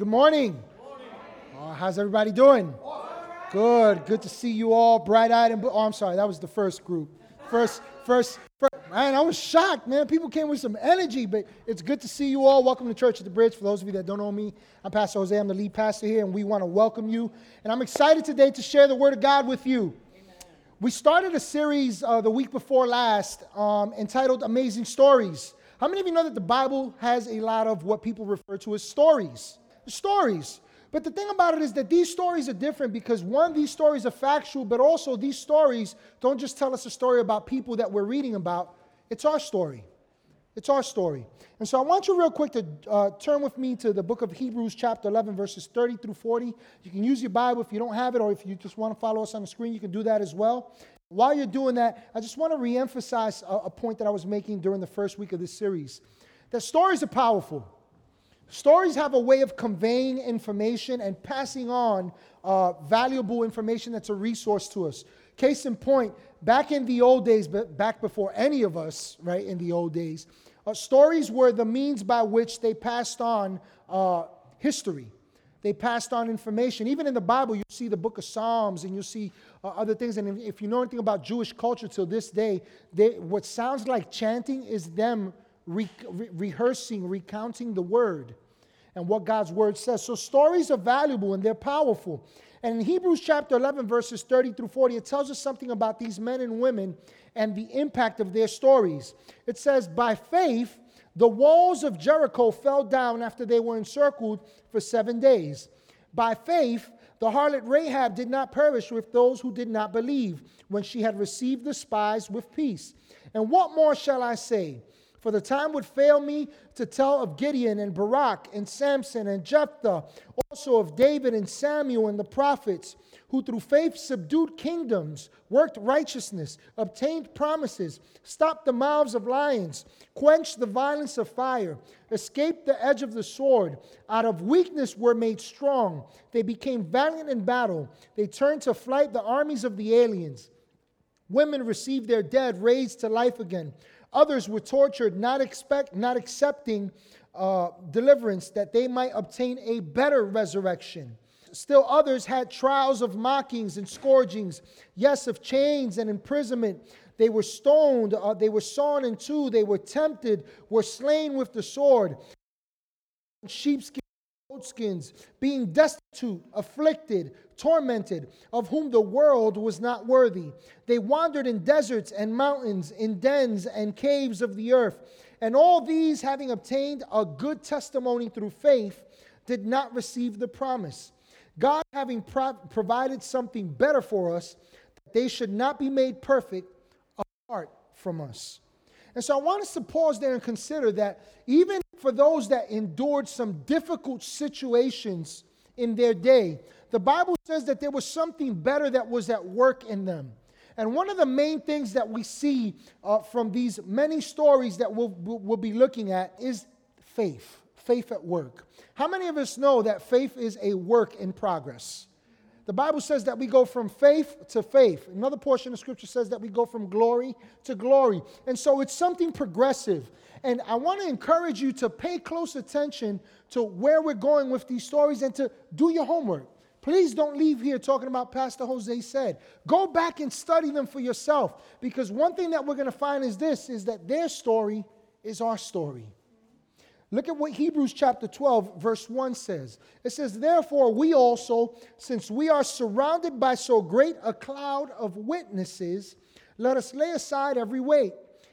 Good morning. Uh, how's everybody doing? Good. Good to see you all bright-eyed and. Oh, I'm sorry. That was the first group. First, first, first. Man, I was shocked, man. People came with some energy, but it's good to see you all. Welcome to Church at the Bridge. For those of you that don't know me, I'm Pastor Jose. I'm the lead pastor here, and we want to welcome you. And I'm excited today to share the Word of God with you. We started a series uh, the week before last um, entitled Amazing Stories. How many of you know that the Bible has a lot of what people refer to as stories? Stories. But the thing about it is that these stories are different because one, these stories are factual, but also these stories don't just tell us a story about people that we're reading about. It's our story. It's our story. And so I want you real quick to uh, turn with me to the book of Hebrews, chapter 11, verses 30 through 40. You can use your Bible if you don't have it, or if you just want to follow us on the screen, you can do that as well. While you're doing that, I just want to reemphasize a, a point that I was making during the first week of this series that stories are powerful. Stories have a way of conveying information and passing on uh, valuable information that's a resource to us. Case in point, back in the old days, but back before any of us, right, in the old days, uh, stories were the means by which they passed on uh, history. They passed on information. Even in the Bible, you see the book of Psalms and you see uh, other things. And if you know anything about Jewish culture till this day, they, what sounds like chanting is them re- re- rehearsing, recounting the word and what God's word says. So stories are valuable and they're powerful. And in Hebrews chapter 11, verses 30 through 40, it tells us something about these men and women and the impact of their stories. It says, By faith, the walls of Jericho fell down after they were encircled for seven days. By faith, the harlot Rahab did not perish with those who did not believe when she had received the spies with peace. And what more shall I say? For the time would fail me to tell of Gideon and Barak and Samson and Jephthah, also of David and Samuel and the prophets, who through faith subdued kingdoms, worked righteousness, obtained promises, stopped the mouths of lions, quenched the violence of fire, escaped the edge of the sword. Out of weakness were made strong. They became valiant in battle. They turned to flight the armies of the aliens. Women received their dead raised to life again. Others were tortured, not, expect, not accepting uh, deliverance that they might obtain a better resurrection. Still others had trials of mockings and scourgings, yes, of chains and imprisonment. They were stoned, uh, they were sawn in two, they were tempted, were slain with the sword. Sheepskin goatskins, being destitute, afflicted, tormented, of whom the world was not worthy. They wandered in deserts and mountains, in dens and caves of the earth. And all these, having obtained a good testimony through faith, did not receive the promise. God, having pro- provided something better for us, that they should not be made perfect apart from us. And so I want us to pause there and consider that even for those that endured some difficult situations in their day, the Bible says that there was something better that was at work in them. And one of the main things that we see uh, from these many stories that we'll, we'll be looking at is faith, faith at work. How many of us know that faith is a work in progress? The Bible says that we go from faith to faith. Another portion of scripture says that we go from glory to glory. And so it's something progressive. And I want to encourage you to pay close attention to where we're going with these stories and to do your homework. Please don't leave here talking about Pastor Jose said. Go back and study them for yourself because one thing that we're going to find is this is that their story is our story. Look at what Hebrews chapter 12, verse 1 says. It says, Therefore, we also, since we are surrounded by so great a cloud of witnesses, let us lay aside every weight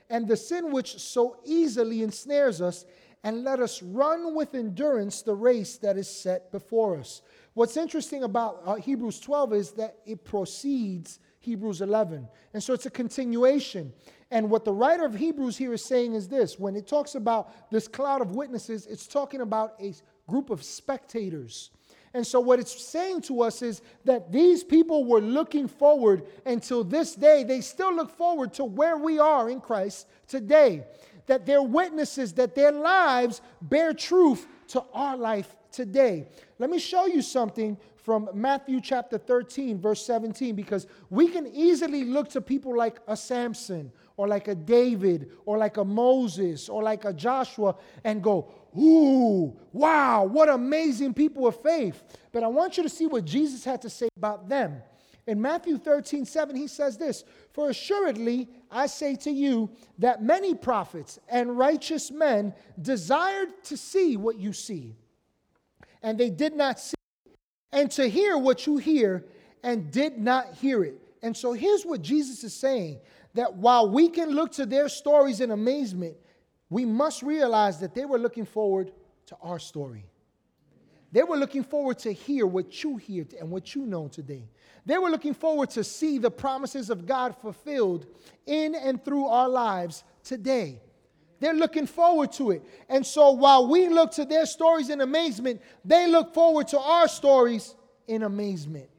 and the sin which so easily ensnares us, and let us run with endurance the race that is set before us. What's interesting about uh, Hebrews 12 is that it precedes Hebrews 11. And so it's a continuation. And what the writer of Hebrews here is saying is this when it talks about this cloud of witnesses, it's talking about a group of spectators. And so, what it's saying to us is that these people were looking forward until this day. They still look forward to where we are in Christ today. That they're witnesses, that their lives bear truth to our life today. Let me show you something from Matthew chapter 13, verse 17, because we can easily look to people like a Samson or like a David or like a Moses or like a Joshua and go, ooh, wow, what amazing people of faith. But I want you to see what Jesus had to say about them. In Matthew 13, 7, he says this For assuredly I say to you that many prophets and righteous men desired to see what you see, and they did not see, and to hear what you hear, and did not hear it. And so here's what Jesus is saying that while we can look to their stories in amazement, we must realize that they were looking forward to our story. They were looking forward to hear what you hear and what you know today. They were looking forward to see the promises of God fulfilled in and through our lives today. They're looking forward to it. And so while we look to their stories in amazement, they look forward to our stories in amazement.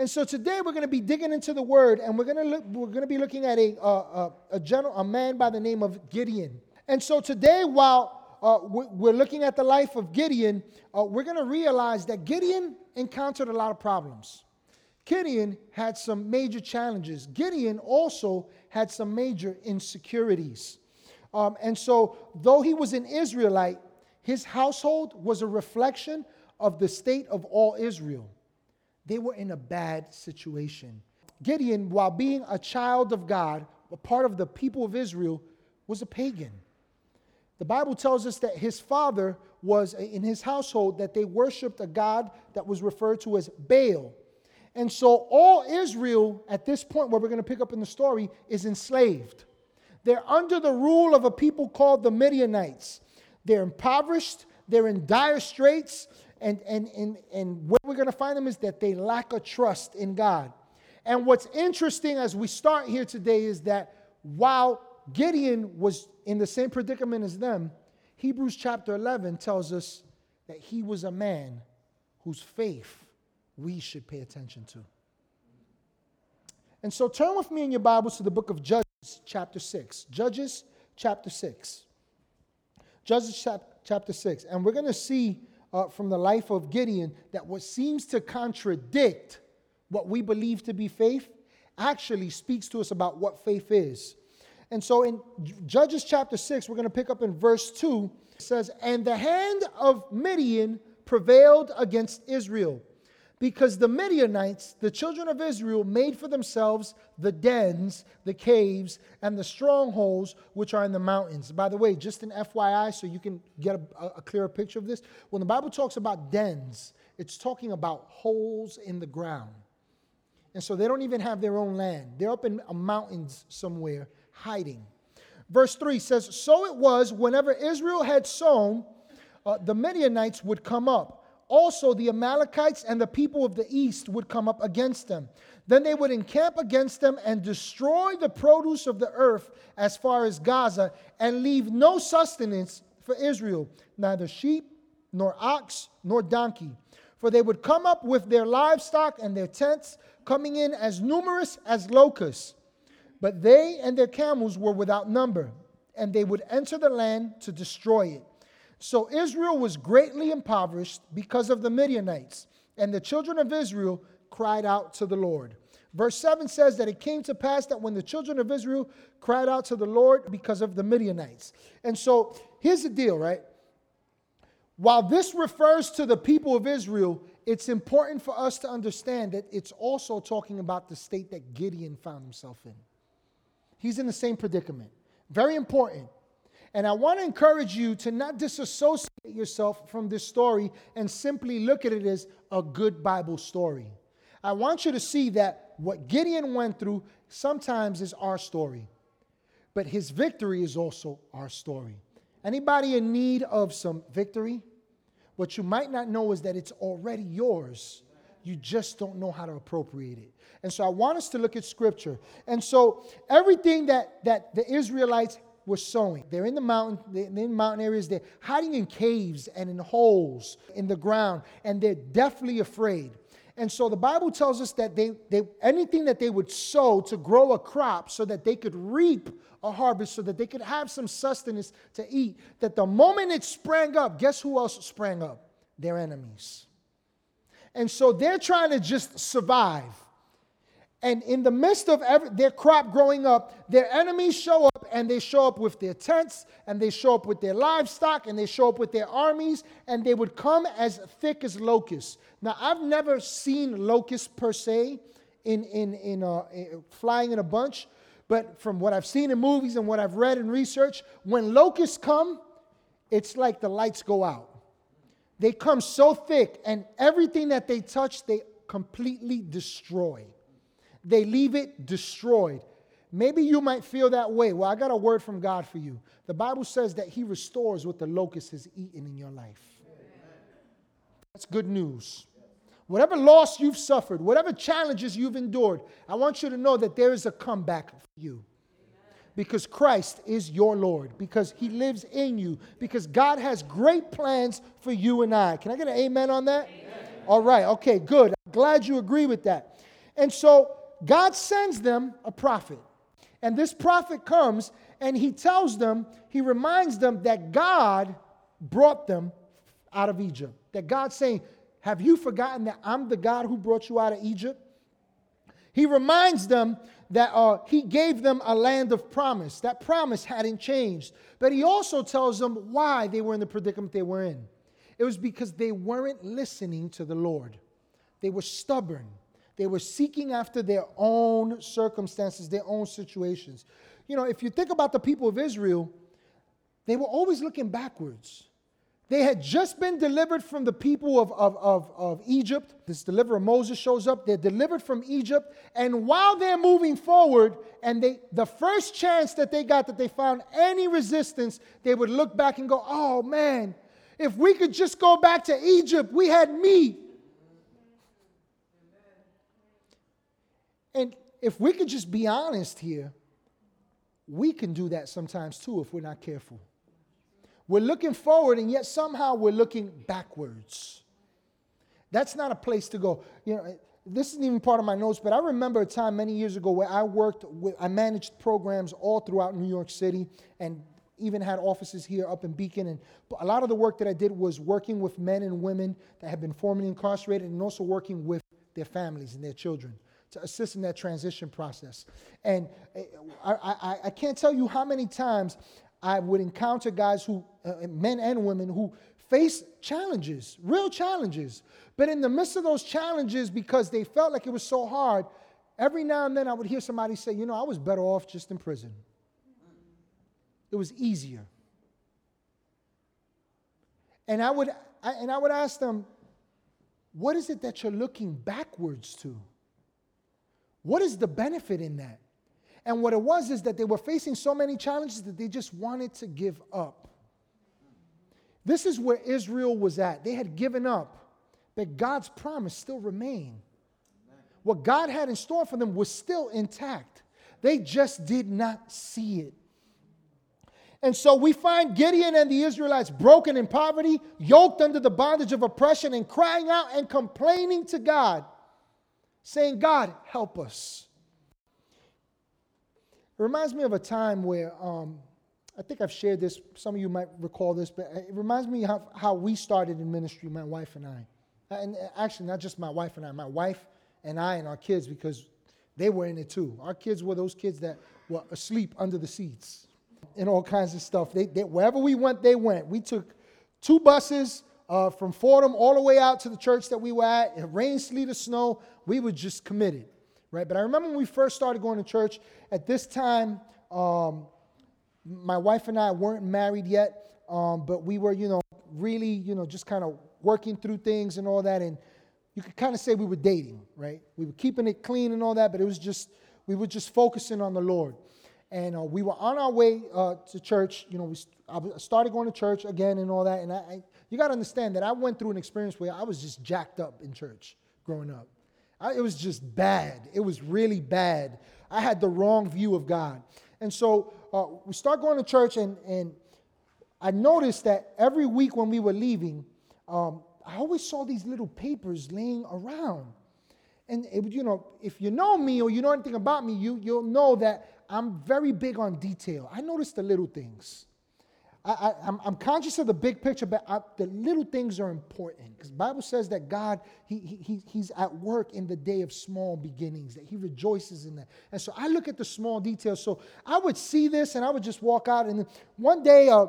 And so today we're going to be digging into the word and we're going to look, we're going to be looking at a, a, a, general, a man by the name of Gideon. And so today, while uh, we're looking at the life of Gideon, uh, we're going to realize that Gideon encountered a lot of problems. Gideon had some major challenges. Gideon also had some major insecurities. Um, and so, though he was an Israelite, his household was a reflection of the state of all Israel. They were in a bad situation. Gideon, while being a child of God, a part of the people of Israel, was a pagan. The Bible tells us that his father was in his household that they worshiped a god that was referred to as Baal. And so all Israel at this point where we're going to pick up in the story is enslaved. They're under the rule of a people called the Midianites. They're impoverished, they're in dire straits, and, and, and, and where we're going to find them is that they lack a trust in God. And what's interesting as we start here today is that while Gideon was in the same predicament as them, Hebrews chapter 11 tells us that he was a man whose faith we should pay attention to. And so turn with me in your Bibles to the book of Judges, chapter 6. Judges, chapter 6. Judges, chap- chapter 6. And we're going to see uh, from the life of Gideon that what seems to contradict what we believe to be faith actually speaks to us about what faith is. And so in Judges chapter 6, we're going to pick up in verse 2. It says, And the hand of Midian prevailed against Israel, because the Midianites, the children of Israel, made for themselves the dens, the caves, and the strongholds which are in the mountains. By the way, just an FYI, so you can get a, a clearer picture of this, when the Bible talks about dens, it's talking about holes in the ground. And so they don't even have their own land. They're up in mountains somewhere hiding. Verse 3 says, So it was whenever Israel had sown, uh, the Midianites would come up. Also, the Amalekites and the people of the east would come up against them. Then they would encamp against them and destroy the produce of the earth as far as Gaza and leave no sustenance for Israel, neither sheep, nor ox, nor donkey. For they would come up with their livestock and their tents, coming in as numerous as locusts. But they and their camels were without number, and they would enter the land to destroy it. So Israel was greatly impoverished because of the Midianites, and the children of Israel cried out to the Lord. Verse 7 says that it came to pass that when the children of Israel cried out to the Lord because of the Midianites. And so here's the deal, right? While this refers to the people of Israel, it's important for us to understand that it's also talking about the state that Gideon found himself in. He's in the same predicament. Very important. And I want to encourage you to not disassociate yourself from this story and simply look at it as a good Bible story. I want you to see that what Gideon went through sometimes is our story, but his victory is also our story. Anybody in need of some victory? What you might not know is that it's already yours. You just don't know how to appropriate it. And so I want us to look at scripture. And so everything that, that the Israelites were sowing, they're in the mountain, they're in mountain areas, they're hiding in caves and in holes in the ground, and they're deathly afraid. And so the Bible tells us that they, they anything that they would sow to grow a crop so that they could reap a harvest, so that they could have some sustenance to eat, that the moment it sprang up, guess who else sprang up? Their enemies. And so they're trying to just survive. And in the midst of every, their crop growing up, their enemies show up and they show up with their tents and they show up with their livestock and they show up with their armies and they would come as thick as locusts. Now, I've never seen locusts per se in, in, in, uh, in flying in a bunch, but from what I've seen in movies and what I've read and research, when locusts come, it's like the lights go out. They come so thick, and everything that they touch, they completely destroy. They leave it destroyed. Maybe you might feel that way. Well, I got a word from God for you. The Bible says that He restores what the locust has eaten in your life. That's good news. Whatever loss you've suffered, whatever challenges you've endured, I want you to know that there is a comeback for you because Christ is your Lord, because He lives in you, because God has great plans for you and I. Can I get an amen on that? Amen. All right, okay, good. I'm glad you agree with that. And so God sends them a prophet. And this prophet comes and he tells them, he reminds them that God brought them out of Egypt. That God's saying, Have you forgotten that I'm the God who brought you out of Egypt? He reminds them that uh, he gave them a land of promise. That promise hadn't changed. But he also tells them why they were in the predicament they were in. It was because they weren't listening to the Lord, they were stubborn. They were seeking after their own circumstances, their own situations. You know, if you think about the people of Israel, they were always looking backwards. They had just been delivered from the people of, of, of, of, Egypt. This deliverer Moses shows up. They're delivered from Egypt. And while they're moving forward, and they the first chance that they got that they found any resistance, they would look back and go, Oh man, if we could just go back to Egypt, we had meat. And if we could just be honest here, we can do that sometimes too if we're not careful. We're looking forward, and yet somehow we're looking backwards. That's not a place to go. You know, this isn't even part of my notes, but I remember a time many years ago where I worked with, I managed programs all throughout New York City and even had offices here up in Beacon. And a lot of the work that I did was working with men and women that had been formerly incarcerated and also working with their families and their children to assist in that transition process. And eh, I, I, I can't tell you how many times I would encounter guys who, uh, men and women, who face challenges, real challenges. But in the midst of those challenges, because they felt like it was so hard, every now and then I would hear somebody say, You know, I was better off just in prison. It was easier. And I would, I, and I would ask them, What is it that you're looking backwards to? What is the benefit in that? And what it was is that they were facing so many challenges that they just wanted to give up. This is where Israel was at. They had given up, but God's promise still remained. What God had in store for them was still intact. They just did not see it. And so we find Gideon and the Israelites broken in poverty, yoked under the bondage of oppression, and crying out and complaining to God, saying, God, help us. It reminds me of a time where um, I think I've shared this. Some of you might recall this, but it reminds me how, how we started in ministry, my wife and I. And actually, not just my wife and I, my wife and I and our kids, because they were in it too. Our kids were those kids that were asleep under the seats and all kinds of stuff. They, they wherever we went, they went. We took two buses uh, from Fordham all the way out to the church that we were at. It rained, sleet, or snow. We were just committed right? But I remember when we first started going to church, at this time, um, my wife and I weren't married yet, um, but we were, you know, really, you know, just kind of working through things and all that. And you could kind of say we were dating, right? We were keeping it clean and all that, but it was just, we were just focusing on the Lord. And uh, we were on our way uh, to church. You know, we I started going to church again and all that. And I, I you got to understand that I went through an experience where I was just jacked up in church growing up. I, it was just bad. It was really bad. I had the wrong view of God. And so uh, we start going to church, and, and I noticed that every week when we were leaving, um, I always saw these little papers laying around. And it, you know, if you know me or you know anything about me, you, you'll know that I'm very big on detail. I notice the little things. I, am I'm conscious of the big picture, but I, the little things are important because Bible says that God he, he, He's at work in the day of small beginnings, that He rejoices in that. And so I look at the small details. So I would see this and I would just walk out. And one day, uh,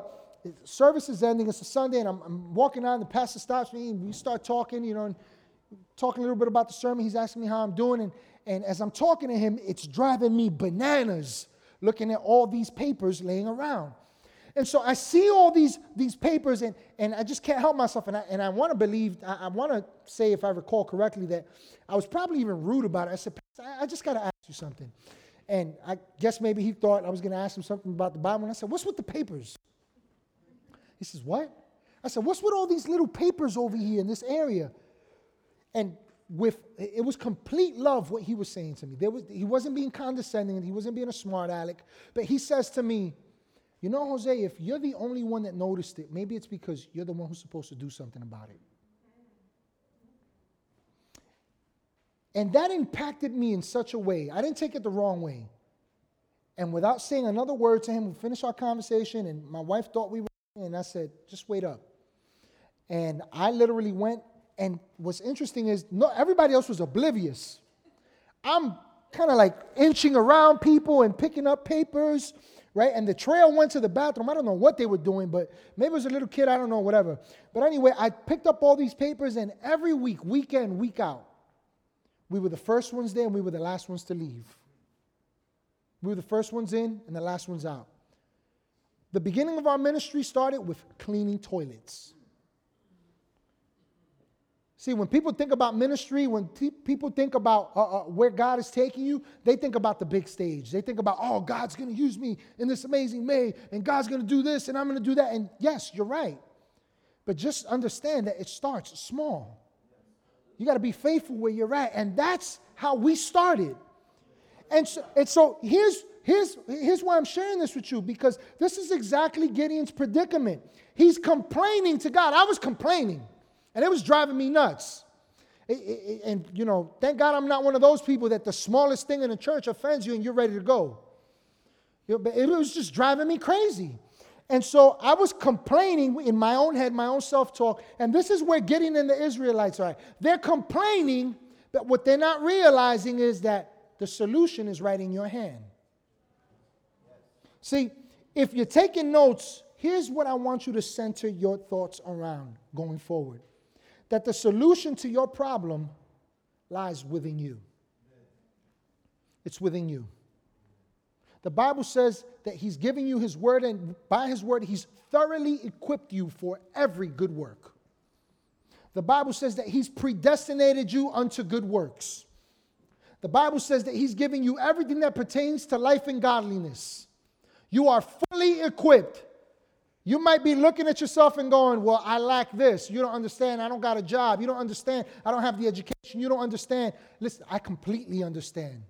service is ending. It's a Sunday, and I'm, I'm walking out, and the pastor stops me, and we start talking. You know, and talking a little bit about the sermon. He's asking me how I'm doing, and and as I'm talking to him, it's driving me bananas looking at all these papers laying around. And so I see all these, these papers, and, and I just can't help myself. And I, and I want to believe, I, I want to say, if I recall correctly, that I was probably even rude about it. I said, I just got to ask you something. And I guess maybe he thought I was going to ask him something about the Bible. And I said, What's with the papers? He says, What? I said, What's with all these little papers over here in this area? And with it was complete love what he was saying to me. There was, he wasn't being condescending, he wasn't being a smart aleck, but he says to me, you know, Jose, if you're the only one that noticed it, maybe it's because you're the one who's supposed to do something about it. And that impacted me in such a way. I didn't take it the wrong way. And without saying another word to him, we finished our conversation, and my wife thought we were, and I said, just wait up. And I literally went, and what's interesting is no, everybody else was oblivious. I'm kind of like inching around people and picking up papers right? And the trail went to the bathroom. I don't know what they were doing, but maybe it was a little kid, I don't know, whatever. But anyway, I picked up all these papers, and every week, week in, week out, we were the first ones there and we were the last ones to leave. We were the first ones in and the last ones out. The beginning of our ministry started with cleaning toilets. See, when people think about ministry, when t- people think about uh, uh, where God is taking you, they think about the big stage. They think about, oh, God's going to use me in this amazing way, and God's going to do this, and I'm going to do that. And yes, you're right. But just understand that it starts small. You got to be faithful where you're at. And that's how we started. And so, and so here's, here's, here's why I'm sharing this with you because this is exactly Gideon's predicament. He's complaining to God. I was complaining. And it was driving me nuts. And, you know, thank God I'm not one of those people that the smallest thing in the church offends you and you're ready to go. It was just driving me crazy. And so I was complaining in my own head, my own self talk. And this is where Gideon and the Israelites are. They're complaining, but what they're not realizing is that the solution is right in your hand. See, if you're taking notes, here's what I want you to center your thoughts around going forward that the solution to your problem lies within you. It's within you. The Bible says that He's giving you His word, and by His word, He's thoroughly equipped you for every good work. The Bible says that He's predestinated you unto good works. The Bible says that He's giving you everything that pertains to life and godliness. You are fully equipped you might be looking at yourself and going, Well, I lack this. You don't understand. I don't got a job. You don't understand. I don't have the education. You don't understand. Listen, I completely understand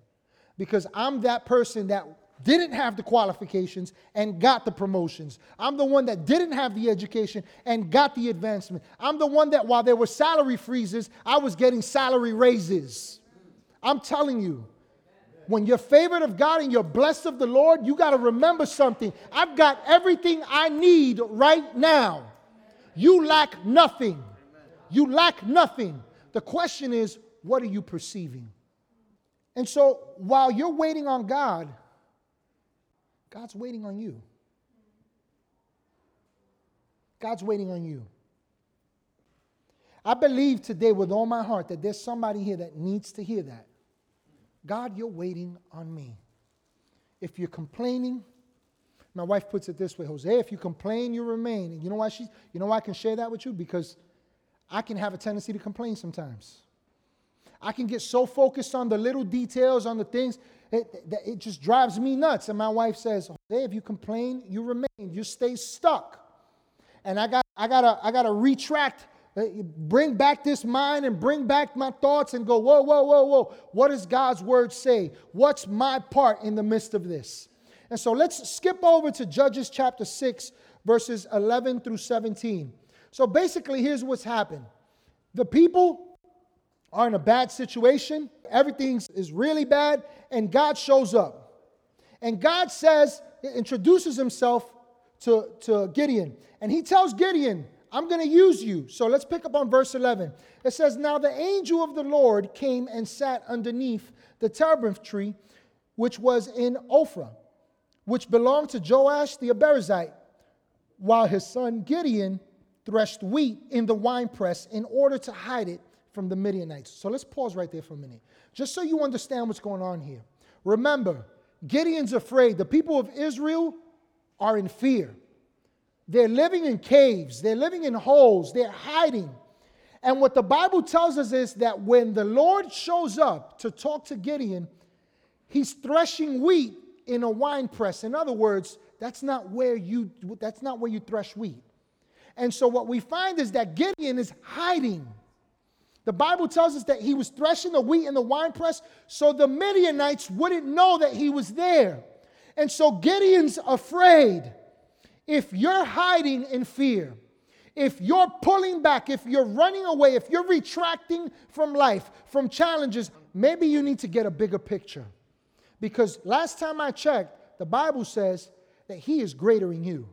because I'm that person that didn't have the qualifications and got the promotions. I'm the one that didn't have the education and got the advancement. I'm the one that while there were salary freezes, I was getting salary raises. I'm telling you. When you're favored of God and you're blessed of the Lord, you got to remember something. I've got everything I need right now. You lack nothing. You lack nothing. The question is, what are you perceiving? And so while you're waiting on God, God's waiting on you. God's waiting on you. I believe today with all my heart that there's somebody here that needs to hear that. God, you're waiting on me. If you're complaining, my wife puts it this way, Jose, if you complain, you remain. And you know why she you know why I can share that with you? Because I can have a tendency to complain sometimes. I can get so focused on the little details, on the things, it, that it just drives me nuts. And my wife says, Jose, if you complain, you remain. You stay stuck. And I got I gotta I gotta retract Uh, bring back this mind and bring back my thoughts and go, whoa, whoa, whoa, whoa. What does God's word say? What's my part in the midst of this? And so let's skip over to Judges chapter 6, verses 11 through 17. So basically, here's what's happened the people are in a bad situation, everything is really bad, and God shows up. And God says, introduces himself to, to Gideon. And he tells Gideon, I'm going to use you. So let's pick up on verse 11. It says, Now the angel of the Lord came and sat underneath the terebinth tree, which was in Ophrah, which belonged to Joash the Abiezrite, while his son Gideon threshed wheat in the winepress in order to hide it from the Midianites. So let's pause right there for a minute, just so you understand what's going on here. Remember, Gideon's afraid. The people of Israel are in fear. They're living in caves, they're living in holes, they're hiding. And what the Bible tells us is that when the Lord shows up to talk to Gideon, he's threshing wheat in a wine press. In other words, that's not where you that's not where you thresh wheat. And so what we find is that Gideon is hiding. The Bible tells us that he was threshing the wheat in the winepress so the Midianites wouldn't know that he was there. And so Gideon's afraid. If you're hiding in fear, if you're pulling back, if you're running away, if you're retracting from life, from challenges, maybe you need to get a bigger picture. Because last time I checked, the Bible says that he is greater in you.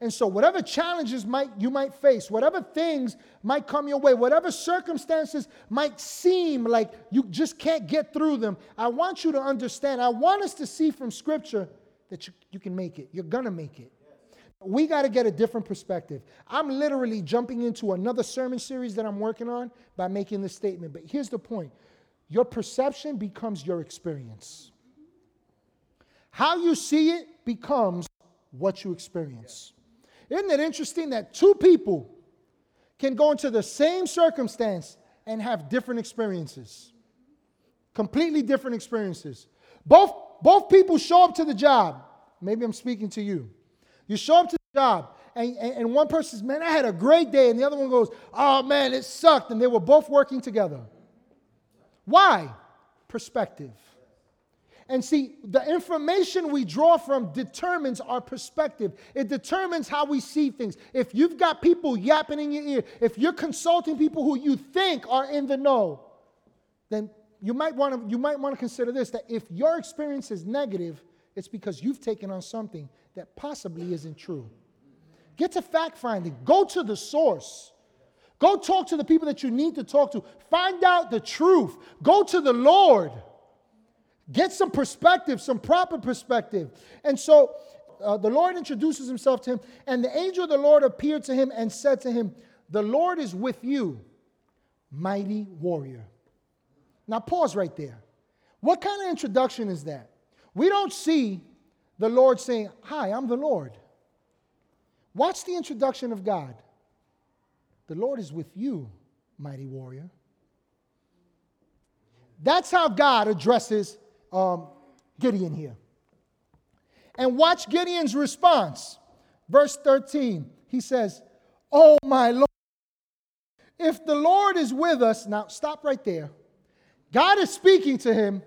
And so, whatever challenges might you might face, whatever things might come your way, whatever circumstances might seem like you just can't get through them, I want you to understand. I want us to see from Scripture that you, you can make it. You're gonna make it. We got to get a different perspective. I'm literally jumping into another sermon series that I'm working on by making this statement. But here's the point your perception becomes your experience. How you see it becomes what you experience. Isn't it interesting that two people can go into the same circumstance and have different experiences? Completely different experiences. Both, both people show up to the job. Maybe I'm speaking to you. You show up to the job, and, and, and one person says, Man, I had a great day. And the other one goes, Oh, man, it sucked. And they were both working together. Why? Perspective. And see, the information we draw from determines our perspective. It determines how we see things. If you've got people yapping in your ear, if you're consulting people who you think are in the know, then you might want to you might want to consider this that if your experience is negative, it's because you've taken on something that possibly isn't true. Get to fact finding. Go to the source. Go talk to the people that you need to talk to. Find out the truth. Go to the Lord. Get some perspective, some proper perspective. And so uh, the Lord introduces himself to him, and the angel of the Lord appeared to him and said to him, The Lord is with you, mighty warrior. Now, pause right there. What kind of introduction is that? We don't see the Lord saying, Hi, I'm the Lord. Watch the introduction of God. The Lord is with you, mighty warrior. That's how God addresses um, Gideon here. And watch Gideon's response. Verse 13, he says, Oh, my Lord, if the Lord is with us, now stop right there. God is speaking to him,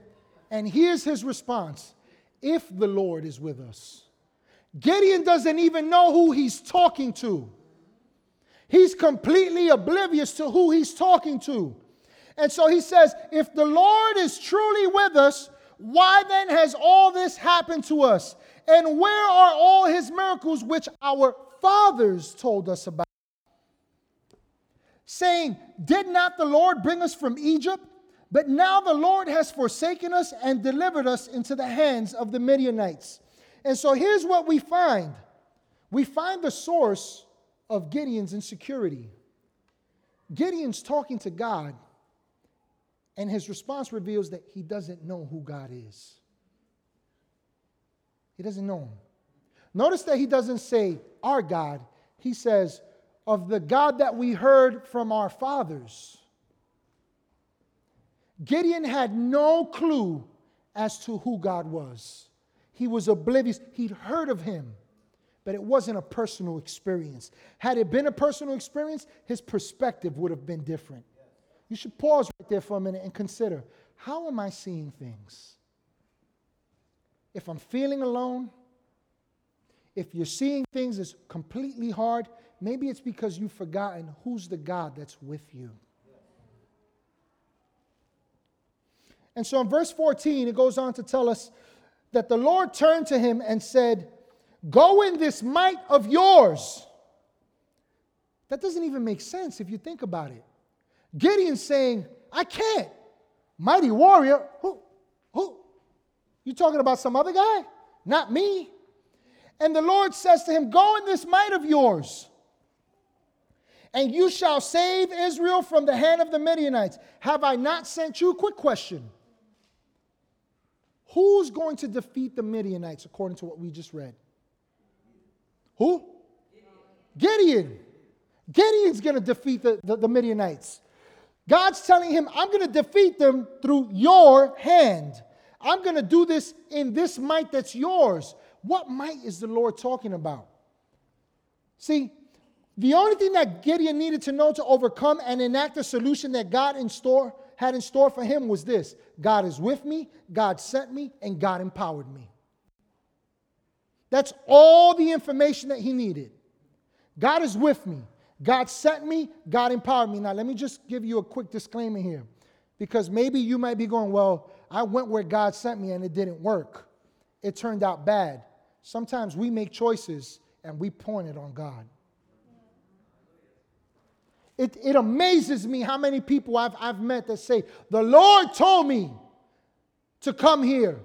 and here's his response If the Lord is with us. Gideon doesn't even know who he's talking to. He's completely oblivious to who he's talking to. And so he says, If the Lord is truly with us, why then has all this happened to us? And where are all his miracles which our fathers told us about? Saying, Did not the Lord bring us from Egypt? But now the Lord has forsaken us and delivered us into the hands of the Midianites. And so here's what we find we find the source of Gideon's insecurity. Gideon's talking to God and his response reveals that he doesn't know who God is. He doesn't know him. Notice that he doesn't say, our God. He says, of the God that we heard from our fathers. Gideon had no clue as to who God was. He was oblivious. He'd heard of him, but it wasn't a personal experience. Had it been a personal experience, his perspective would have been different. You should pause right there for a minute and consider how am I seeing things? If I'm feeling alone, if you're seeing things as completely hard, maybe it's because you've forgotten who's the God that's with you. And so in verse 14, it goes on to tell us that the Lord turned to him and said, Go in this might of yours. That doesn't even make sense if you think about it. Gideon saying, I can't. Mighty warrior, who? Who? You talking about some other guy? Not me. And the Lord says to him, Go in this might of yours, and you shall save Israel from the hand of the Midianites. Have I not sent you? Quick question. Who's going to defeat the Midianites according to what we just read? Who? Gideon. Gideon's going to defeat the, the, the, Midianites. God's telling him, I'm going to defeat them through your hand. I'm going to do this in this might that's yours. What might is the Lord talking about? See, the only thing that Gideon needed to know to overcome and enact the solution that God in store had in store for him was this God is with me, God sent me, and God empowered me. That's all the information that he needed. God is with me. God sent me, God empowered me. Now, let me just give you a quick disclaimer here because maybe you might be going, Well, I went where God sent me and it didn't work. It turned out bad. Sometimes we make choices and we point it on God. It, it amazes me how many people I've, I've met that say, The Lord told me to come here.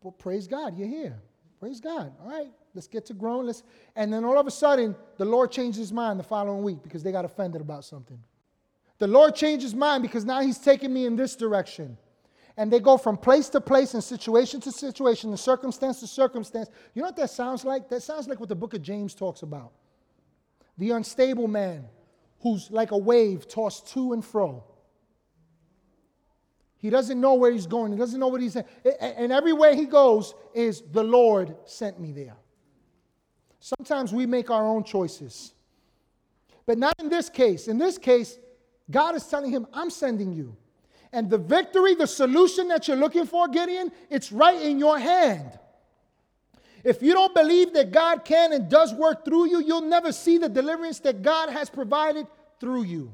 Well, praise God, you're here. Praise God. All right, let's get to growing. Let's, and then all of a sudden, the Lord changed his mind the following week because they got offended about something. The Lord changed his mind because now he's taking me in this direction. And they go from place to place and situation to situation and circumstance to circumstance. You know what that sounds like? That sounds like what the book of James talks about. The unstable man who's like a wave tossed to and fro. He doesn't know where he's going. He doesn't know what he's saying. And everywhere he goes is the Lord sent me there. Sometimes we make our own choices. But not in this case. In this case, God is telling him, I'm sending you. And the victory, the solution that you're looking for, Gideon, it's right in your hand. If you don't believe that God can and does work through you, you'll never see the deliverance that God has provided through you.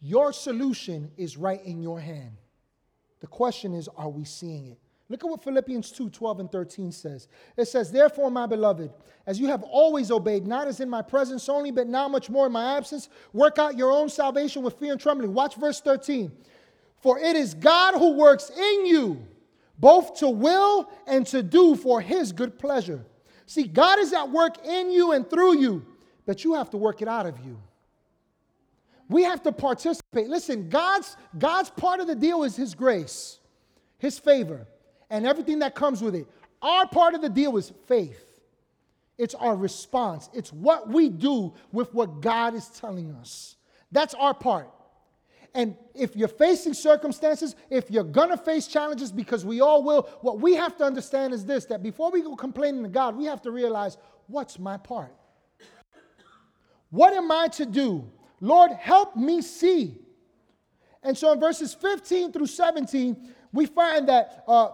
Your solution is right in your hand. The question is, are we seeing it? Look at what Philippians 2 12 and 13 says. It says, Therefore, my beloved, as you have always obeyed, not as in my presence only, but now much more in my absence, work out your own salvation with fear and trembling. Watch verse 13. For it is God who works in you both to will and to do for his good pleasure. See, God is at work in you and through you, but you have to work it out of you. We have to participate. Listen, God's, God's part of the deal is his grace, his favor, and everything that comes with it. Our part of the deal is faith. It's our response. It's what we do with what God is telling us. That's our part. And if you're facing circumstances, if you're to face challenges, because we all will, what we have to understand is this that before we go complaining to God, we have to realize what's my part? What am I to do? Lord, help me see. And so in verses 15 through 17, we find that uh,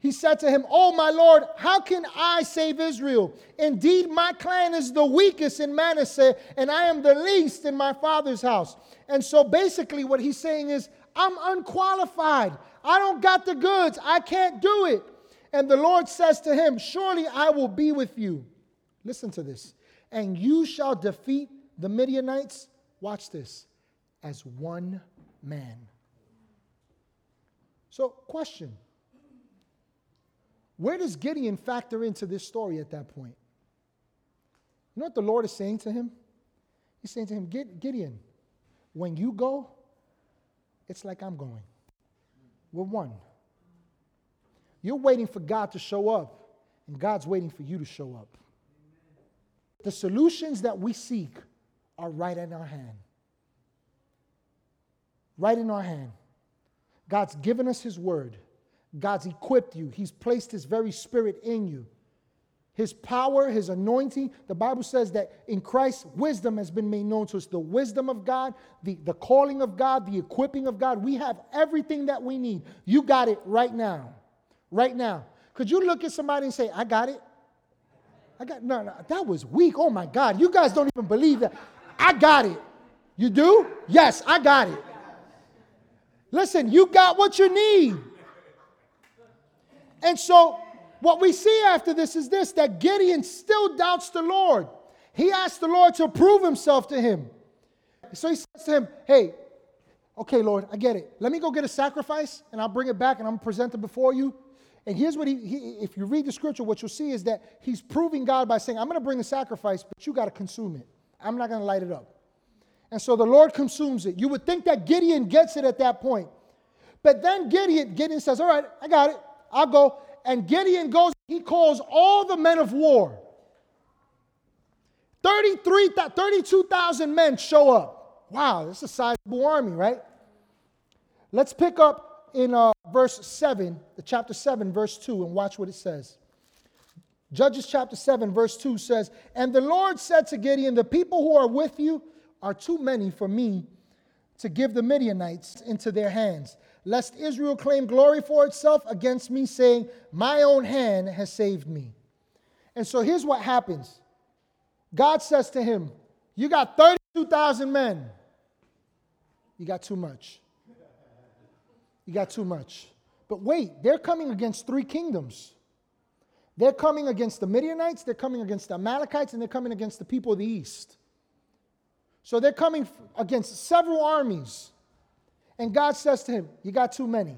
he said to him, Oh, my Lord, how can I save Israel? Indeed, my clan is the weakest in Manasseh, and I am the least in my father's house. And so basically, what he's saying is, I'm unqualified. I don't got the goods. I can't do it. And the Lord says to him, Surely I will be with you. Listen to this. And you shall defeat the Midianites, watch this, as one man. So, question where does Gideon factor into this story at that point? You know what the Lord is saying to him? He's saying to him, Gideon, when you go, it's like I'm going. We're one. You're waiting for God to show up, and God's waiting for you to show up. The solutions that we seek are right in our hand. Right in our hand. God's given us His word. God's equipped you, He's placed His very spirit in you. His power, His anointing, the Bible says that in Christ, wisdom has been made known to us. The wisdom of God, the, the calling of God, the equipping of God. We have everything that we need. You got it right now. Right now. Could you look at somebody and say, I got it? I got, no, no, that was weak. Oh my God. You guys don't even believe that. I got it. You do? Yes, I got it. Listen, you got what you need. And so what we see after this is this that Gideon still doubts the Lord. He asked the Lord to prove himself to him. So he says to him, Hey, okay, Lord, I get it. Let me go get a sacrifice and I'll bring it back and I'm going to present it before you. And here's what he, he, if you read the scripture, what you'll see is that he's proving God by saying, I'm going to bring the sacrifice, but you got to consume it. I'm not going to light it up. And so the Lord consumes it. You would think that Gideon gets it at that point. But then Gideon, Gideon says, All right, I got it. I'll go. And Gideon goes, he calls all the men of war. 33, 32,000 men show up. Wow, that's a sizable army, right? Let's pick up in uh, verse 7, the chapter 7, verse 2, and watch what it says. Judges chapter 7, verse 2 says, And the Lord said to Gideon, The people who are with you are too many for me to give the Midianites into their hands, lest Israel claim glory for itself against me, saying, My own hand has saved me. And so here's what happens God says to him, You got 32,000 men. You got too much. You got too much. But wait, they're coming against three kingdoms. They're coming against the Midianites, they're coming against the Amalekites, and they're coming against the people of the east. So they're coming against several armies. And God says to him, You got too many.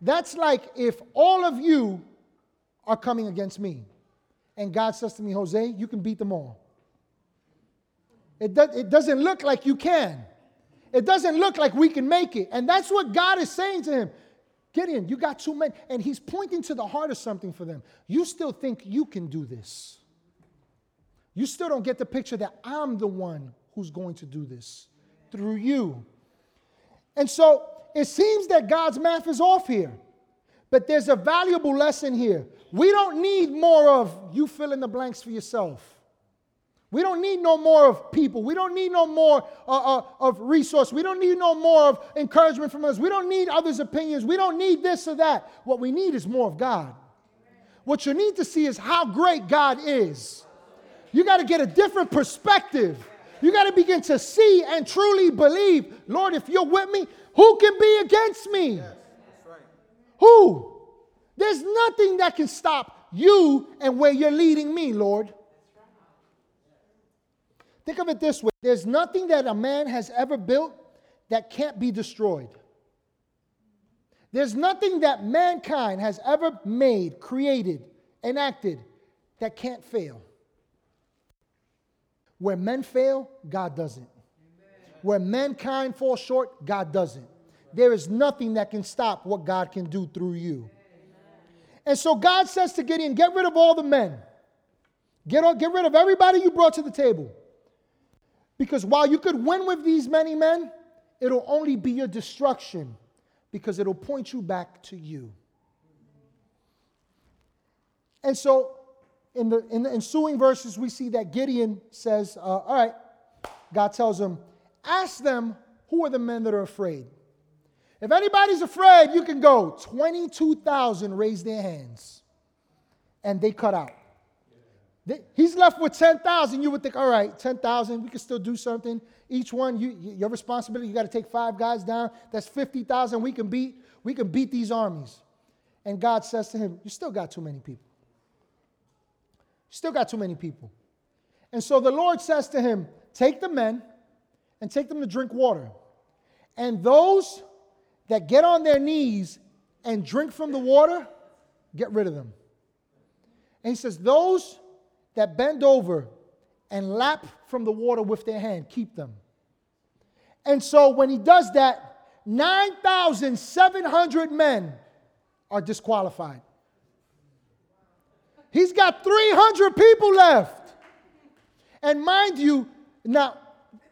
That's like if all of you are coming against me. And God says to me, Jose, you can beat them all. It, do, it doesn't look like you can. It doesn't look like we can make it. And that's what God is saying to him. Gideon, you got too many. And he's pointing to the heart of something for them. You still think you can do this. You still don't get the picture that I'm the one who's going to do this through you. And so it seems that God's math is off here. But there's a valuable lesson here. We don't need more of you fill in the blanks for yourself. We don't need no more of people. We don't need no more uh, uh, of resource. We don't need no more of encouragement from us. We don't need others' opinions. We don't need this or that. What we need is more of God. What you need to see is how great God is. You got to get a different perspective. You got to begin to see and truly believe, Lord, if you're with me, who can be against me? Yes, right. Who? There's nothing that can stop you and where you're leading me, Lord. Think of it this way there's nothing that a man has ever built that can't be destroyed. There's nothing that mankind has ever made, created, enacted that can't fail. Where men fail, God doesn't. Where mankind falls short, God doesn't. There is nothing that can stop what God can do through you. And so God says to Gideon, Get rid of all the men. Get, on, get rid of everybody you brought to the table. Because while you could win with these many men, it'll only be your destruction because it'll point you back to you. And so in the, in the ensuing verses, we see that Gideon says, uh, All right, God tells him, Ask them who are the men that are afraid. If anybody's afraid, you can go. 22,000 raise their hands and they cut out. He's left with 10,000. You would think, all right, 10,000, we can still do something. Each one, you, your responsibility, you got to take five guys down. That's 50,000 we can beat. We can beat these armies. And God says to him, You still got too many people. Still got too many people. And so the Lord says to him, Take the men and take them to drink water. And those that get on their knees and drink from the water, get rid of them. And he says, Those that bend over and lap from the water with their hand, keep them. And so when he does that, 9,700 men are disqualified. He's got 300 people left. And mind you, now,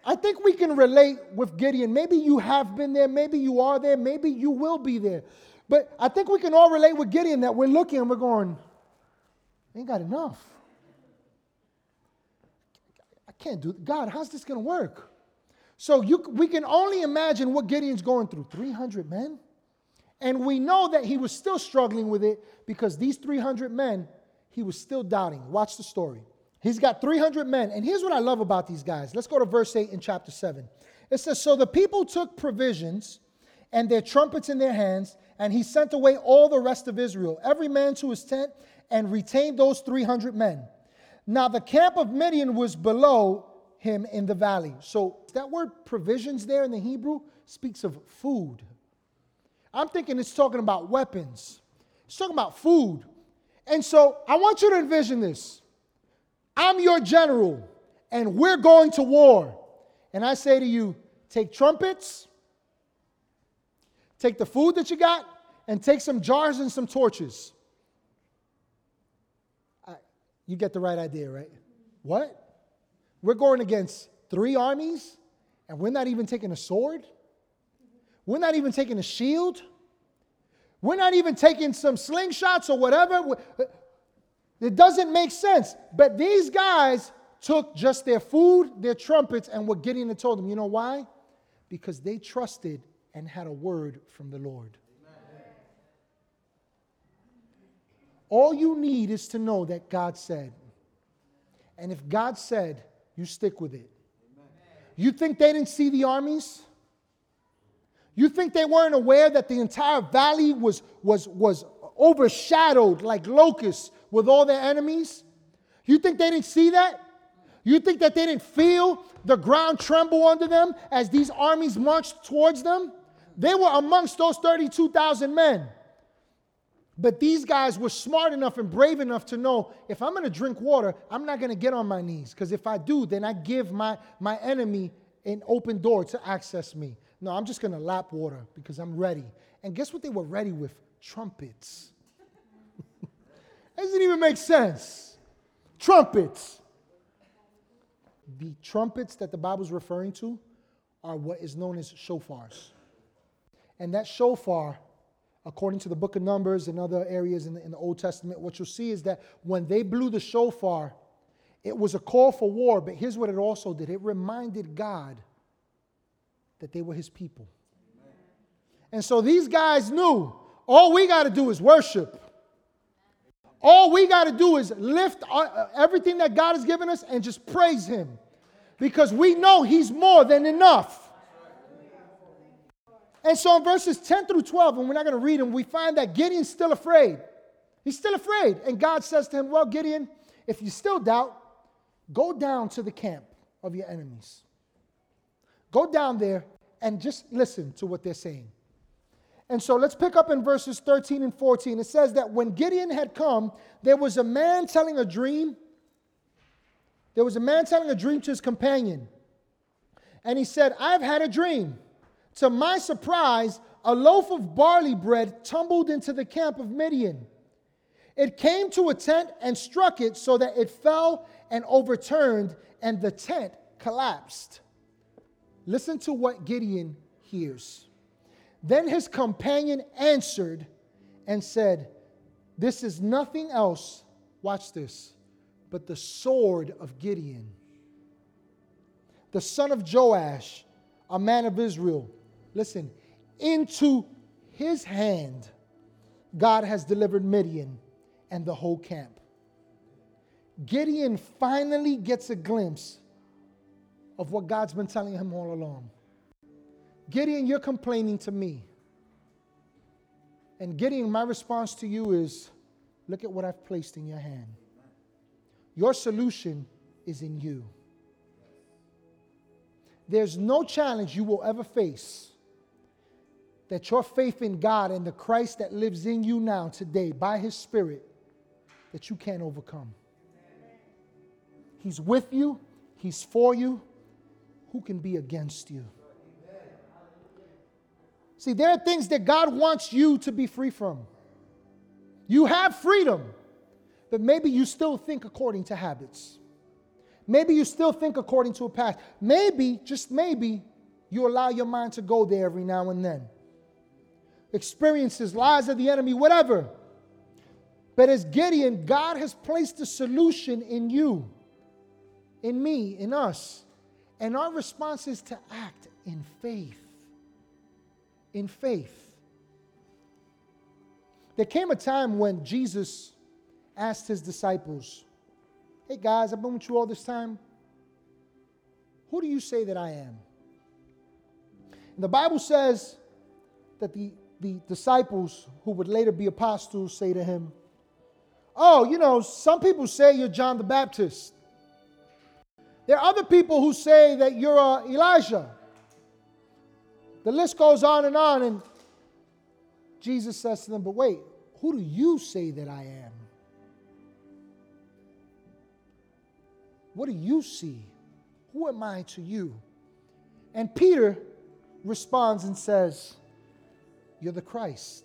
I think we can relate with Gideon. Maybe you have been there, maybe you are there, maybe you will be there. But I think we can all relate with Gideon that we're looking and we're going, ain't got enough. I can't do God, how's this going to work? So you, we can only imagine what Gideon's going through 300 men. And we know that he was still struggling with it because these 300 men he was still doubting. Watch the story. He's got 300 men. And here's what I love about these guys. Let's go to verse 8 in chapter 7. It says So the people took provisions and their trumpets in their hands, and he sent away all the rest of Israel, every man to his tent, and retained those 300 men. Now the camp of Midian was below him in the valley. So that word provisions there in the Hebrew speaks of food. I'm thinking it's talking about weapons, it's talking about food. And so I want you to envision this I'm your general, and we're going to war. And I say to you, take trumpets, take the food that you got, and take some jars and some torches. I, you get the right idea, right? What? We're going against three armies, and we're not even taking a sword? We're not even taking a shield? We're not even taking some slingshots or whatever. It doesn't make sense. But these guys took just their food, their trumpets, and what Gideon had told them. You know why? Because they trusted and had a word from the Lord. All you need is to know that God said. And if God said, you stick with it. You think they didn't see the armies? You think they weren't aware that the entire valley was, was, was overshadowed like locusts with all their enemies? You think they didn't see that? You think that they didn't feel the ground tremble under them as these armies marched towards them? They were amongst those 32,000 men. But these guys were smart enough and brave enough to know if I'm going to drink water, I'm not going to get on my knees. Because if I do, then I give my, my enemy an open door to access me. No, I'm just going to lap water because I'm ready. And guess what they were ready with? Trumpets. Doesn't even make sense. Trumpets. The trumpets that the Bible's referring to are what is known as shofars. And that shofar according to the book of Numbers and other areas in the, in the, Old Testament, what you'll see is that when they blew the shofar, it was a call for war, but here's what it also did it reminded God that they were his people. And so these guys knew all we got to do is worship. All we got to do is lift uh, everything that God has given us and just praise him because we know he's more than enough. And so in verses 10 through 12, and we're not going to read them, we find that Gideon's still afraid. He's still afraid. And God says to him, Well, Gideon, if you still doubt, go down to the camp of your enemies. Go down there and just listen to what they're saying. And so let's pick up in verses 13 and 14. It says that when Gideon had come, there was a man telling a dream. There was a man telling a dream to his companion. And he said, I've had a dream. To my surprise, a loaf of barley bread tumbled into the camp of Midian. It came to a tent and struck it so that it fell and overturned, and the tent collapsed. Listen to what Gideon hears. Then his companion answered and said, This is nothing else, watch this, but the sword of Gideon, the son of Joash, a man of Israel listen, into his hand, God has delivered Midian and the whole camp. Gideon finally gets a glimpse of what God's been telling him all along. Gideon, you're complaining to me. And Gideon, my response to you is look at what I've placed in your hand. Your solution is in you. There's no challenge you will ever face that your faith in God and the Christ that lives in you now today by his spirit that you can't overcome. He's with you, he's for you. Who can be against you? See, there are things that God wants you to be free from. You have freedom, but maybe you still think according to habits. Maybe you still think according to a past. Maybe, just maybe, you allow your mind to go there every now and then experiences, lies of the enemy, whatever. But as Gideon, God has placed a solution in you, in me, in us. And our response is to act in faith. In faith. There came a time when Jesus asked his disciples, Hey guys, I've been with you all this time. Who do you say that I am? And the Bible says that the the disciples who would later be apostles say to him, oh, you know, some people say you're John the Baptist. There are other people who say that you're Elijah. The list goes on and on, and Jesus says to them, But wait, who do you say that I am? What do you see? Who am I to you? And Peter responds and says, You're the Christ,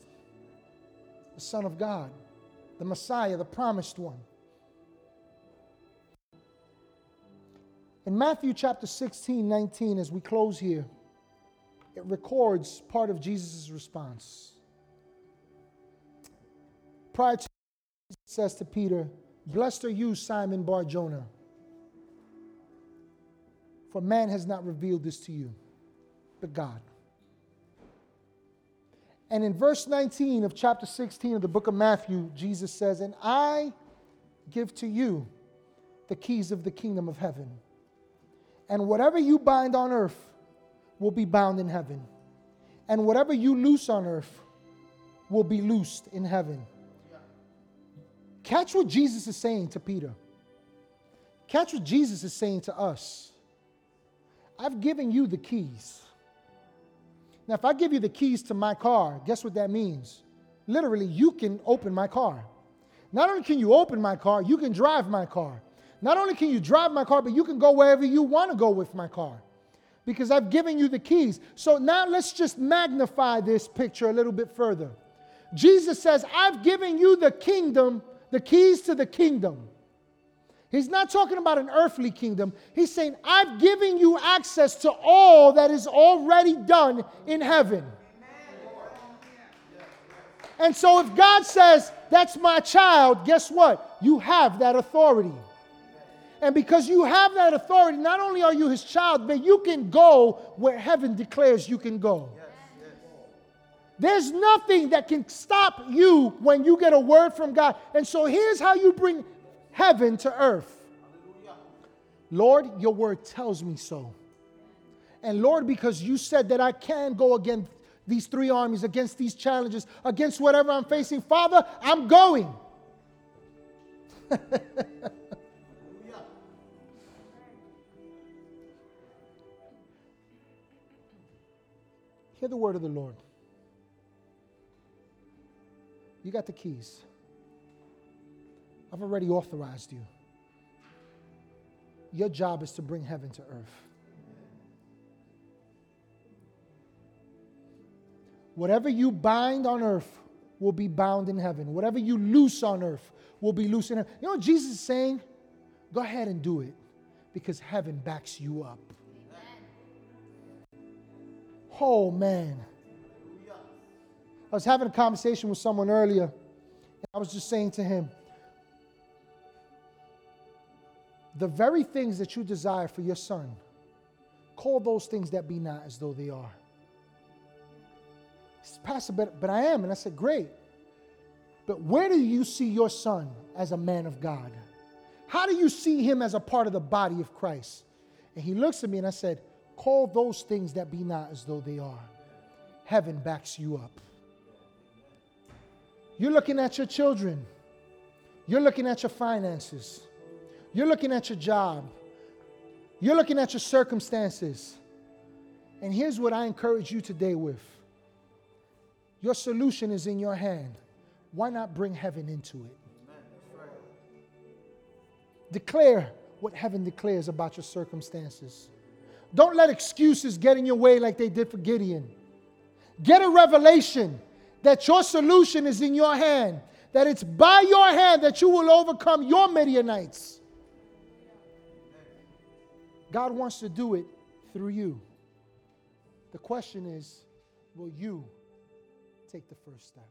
the Son of God, the Messiah, the promised one. In Matthew chapter 16, 19, as we close here, it records part of Jesus' response. Prior to it says to Peter, Blessed are you, Simon Bar Jonah, for man has not revealed this to you, but God. And in verse 19 of chapter 16 of the book of Matthew, Jesus says, And I give to you the keys of the kingdom of heaven. And whatever you bind on earth will be bound in heaven. And whatever you loose on earth will be loosed in heaven. Catch what Jesus is saying to Peter. Catch what Jesus is saying to us. I've given you the keys. Now, if I give you the keys to my car, guess what that means? Literally, you can open my car. Not only can you open my car, you can drive my car. Not only can you drive my car, but you can go wherever you want to go with my car because I've given you the keys. So now let's just magnify this picture a little bit further. Jesus says, I've given you the kingdom, the keys to the kingdom. He's not talking about an earthly kingdom. He's saying, I've given you access to all that is already done in heaven. And so if God says, That's my child, guess what? You have that authority. And because you have that authority, not only are you his child, but you can go where heaven declares you can go. There's nothing that can stop you when you get a word from God. And so here's how you bring heaven to earth. Lord, your word tells me so. And Lord, because you said that I can go against these three armies, against these challenges, against whatever I'm facing, Father, I'm going. Hear the word of the Lord. You got the keys. I've already authorized you. Your job is to bring heaven to earth. Whatever you bind on earth will be bound in heaven. Whatever you loose on earth will be loose in heaven. You know what Jesus is saying? Go ahead and do it because heaven backs you up. Oh, man. I was having a conversation with someone earlier, and I was just saying to him, the very things that you desire for your son, call those things that be not as though they are. Pastor, but, but I am. And I said, Great. But where do you see your son as a man of God? How do you see him as a part of the body of Christ? And he looks at me and I said, Call those things that be not as though they are. Heaven backs you up. You're looking at your children. You're looking at your finances. You're looking at your job. You're looking at your circumstances. And here's what I encourage you today with your solution is in your hand. Why not bring heaven into it? Declare what heaven declares about your circumstances. Don't let excuses get in your way like they did for Gideon. Get a revelation that your solution is in your hand, that it's by your hand that you will overcome your Midianites. God wants to do it through you. The question is will you take the first step?